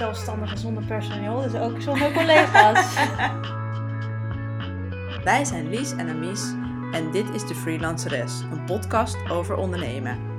zelfstandige zonder personeel, dus ook zonder collega's. Wij zijn Lies en Amies en dit is de Freelanceres, een podcast over ondernemen.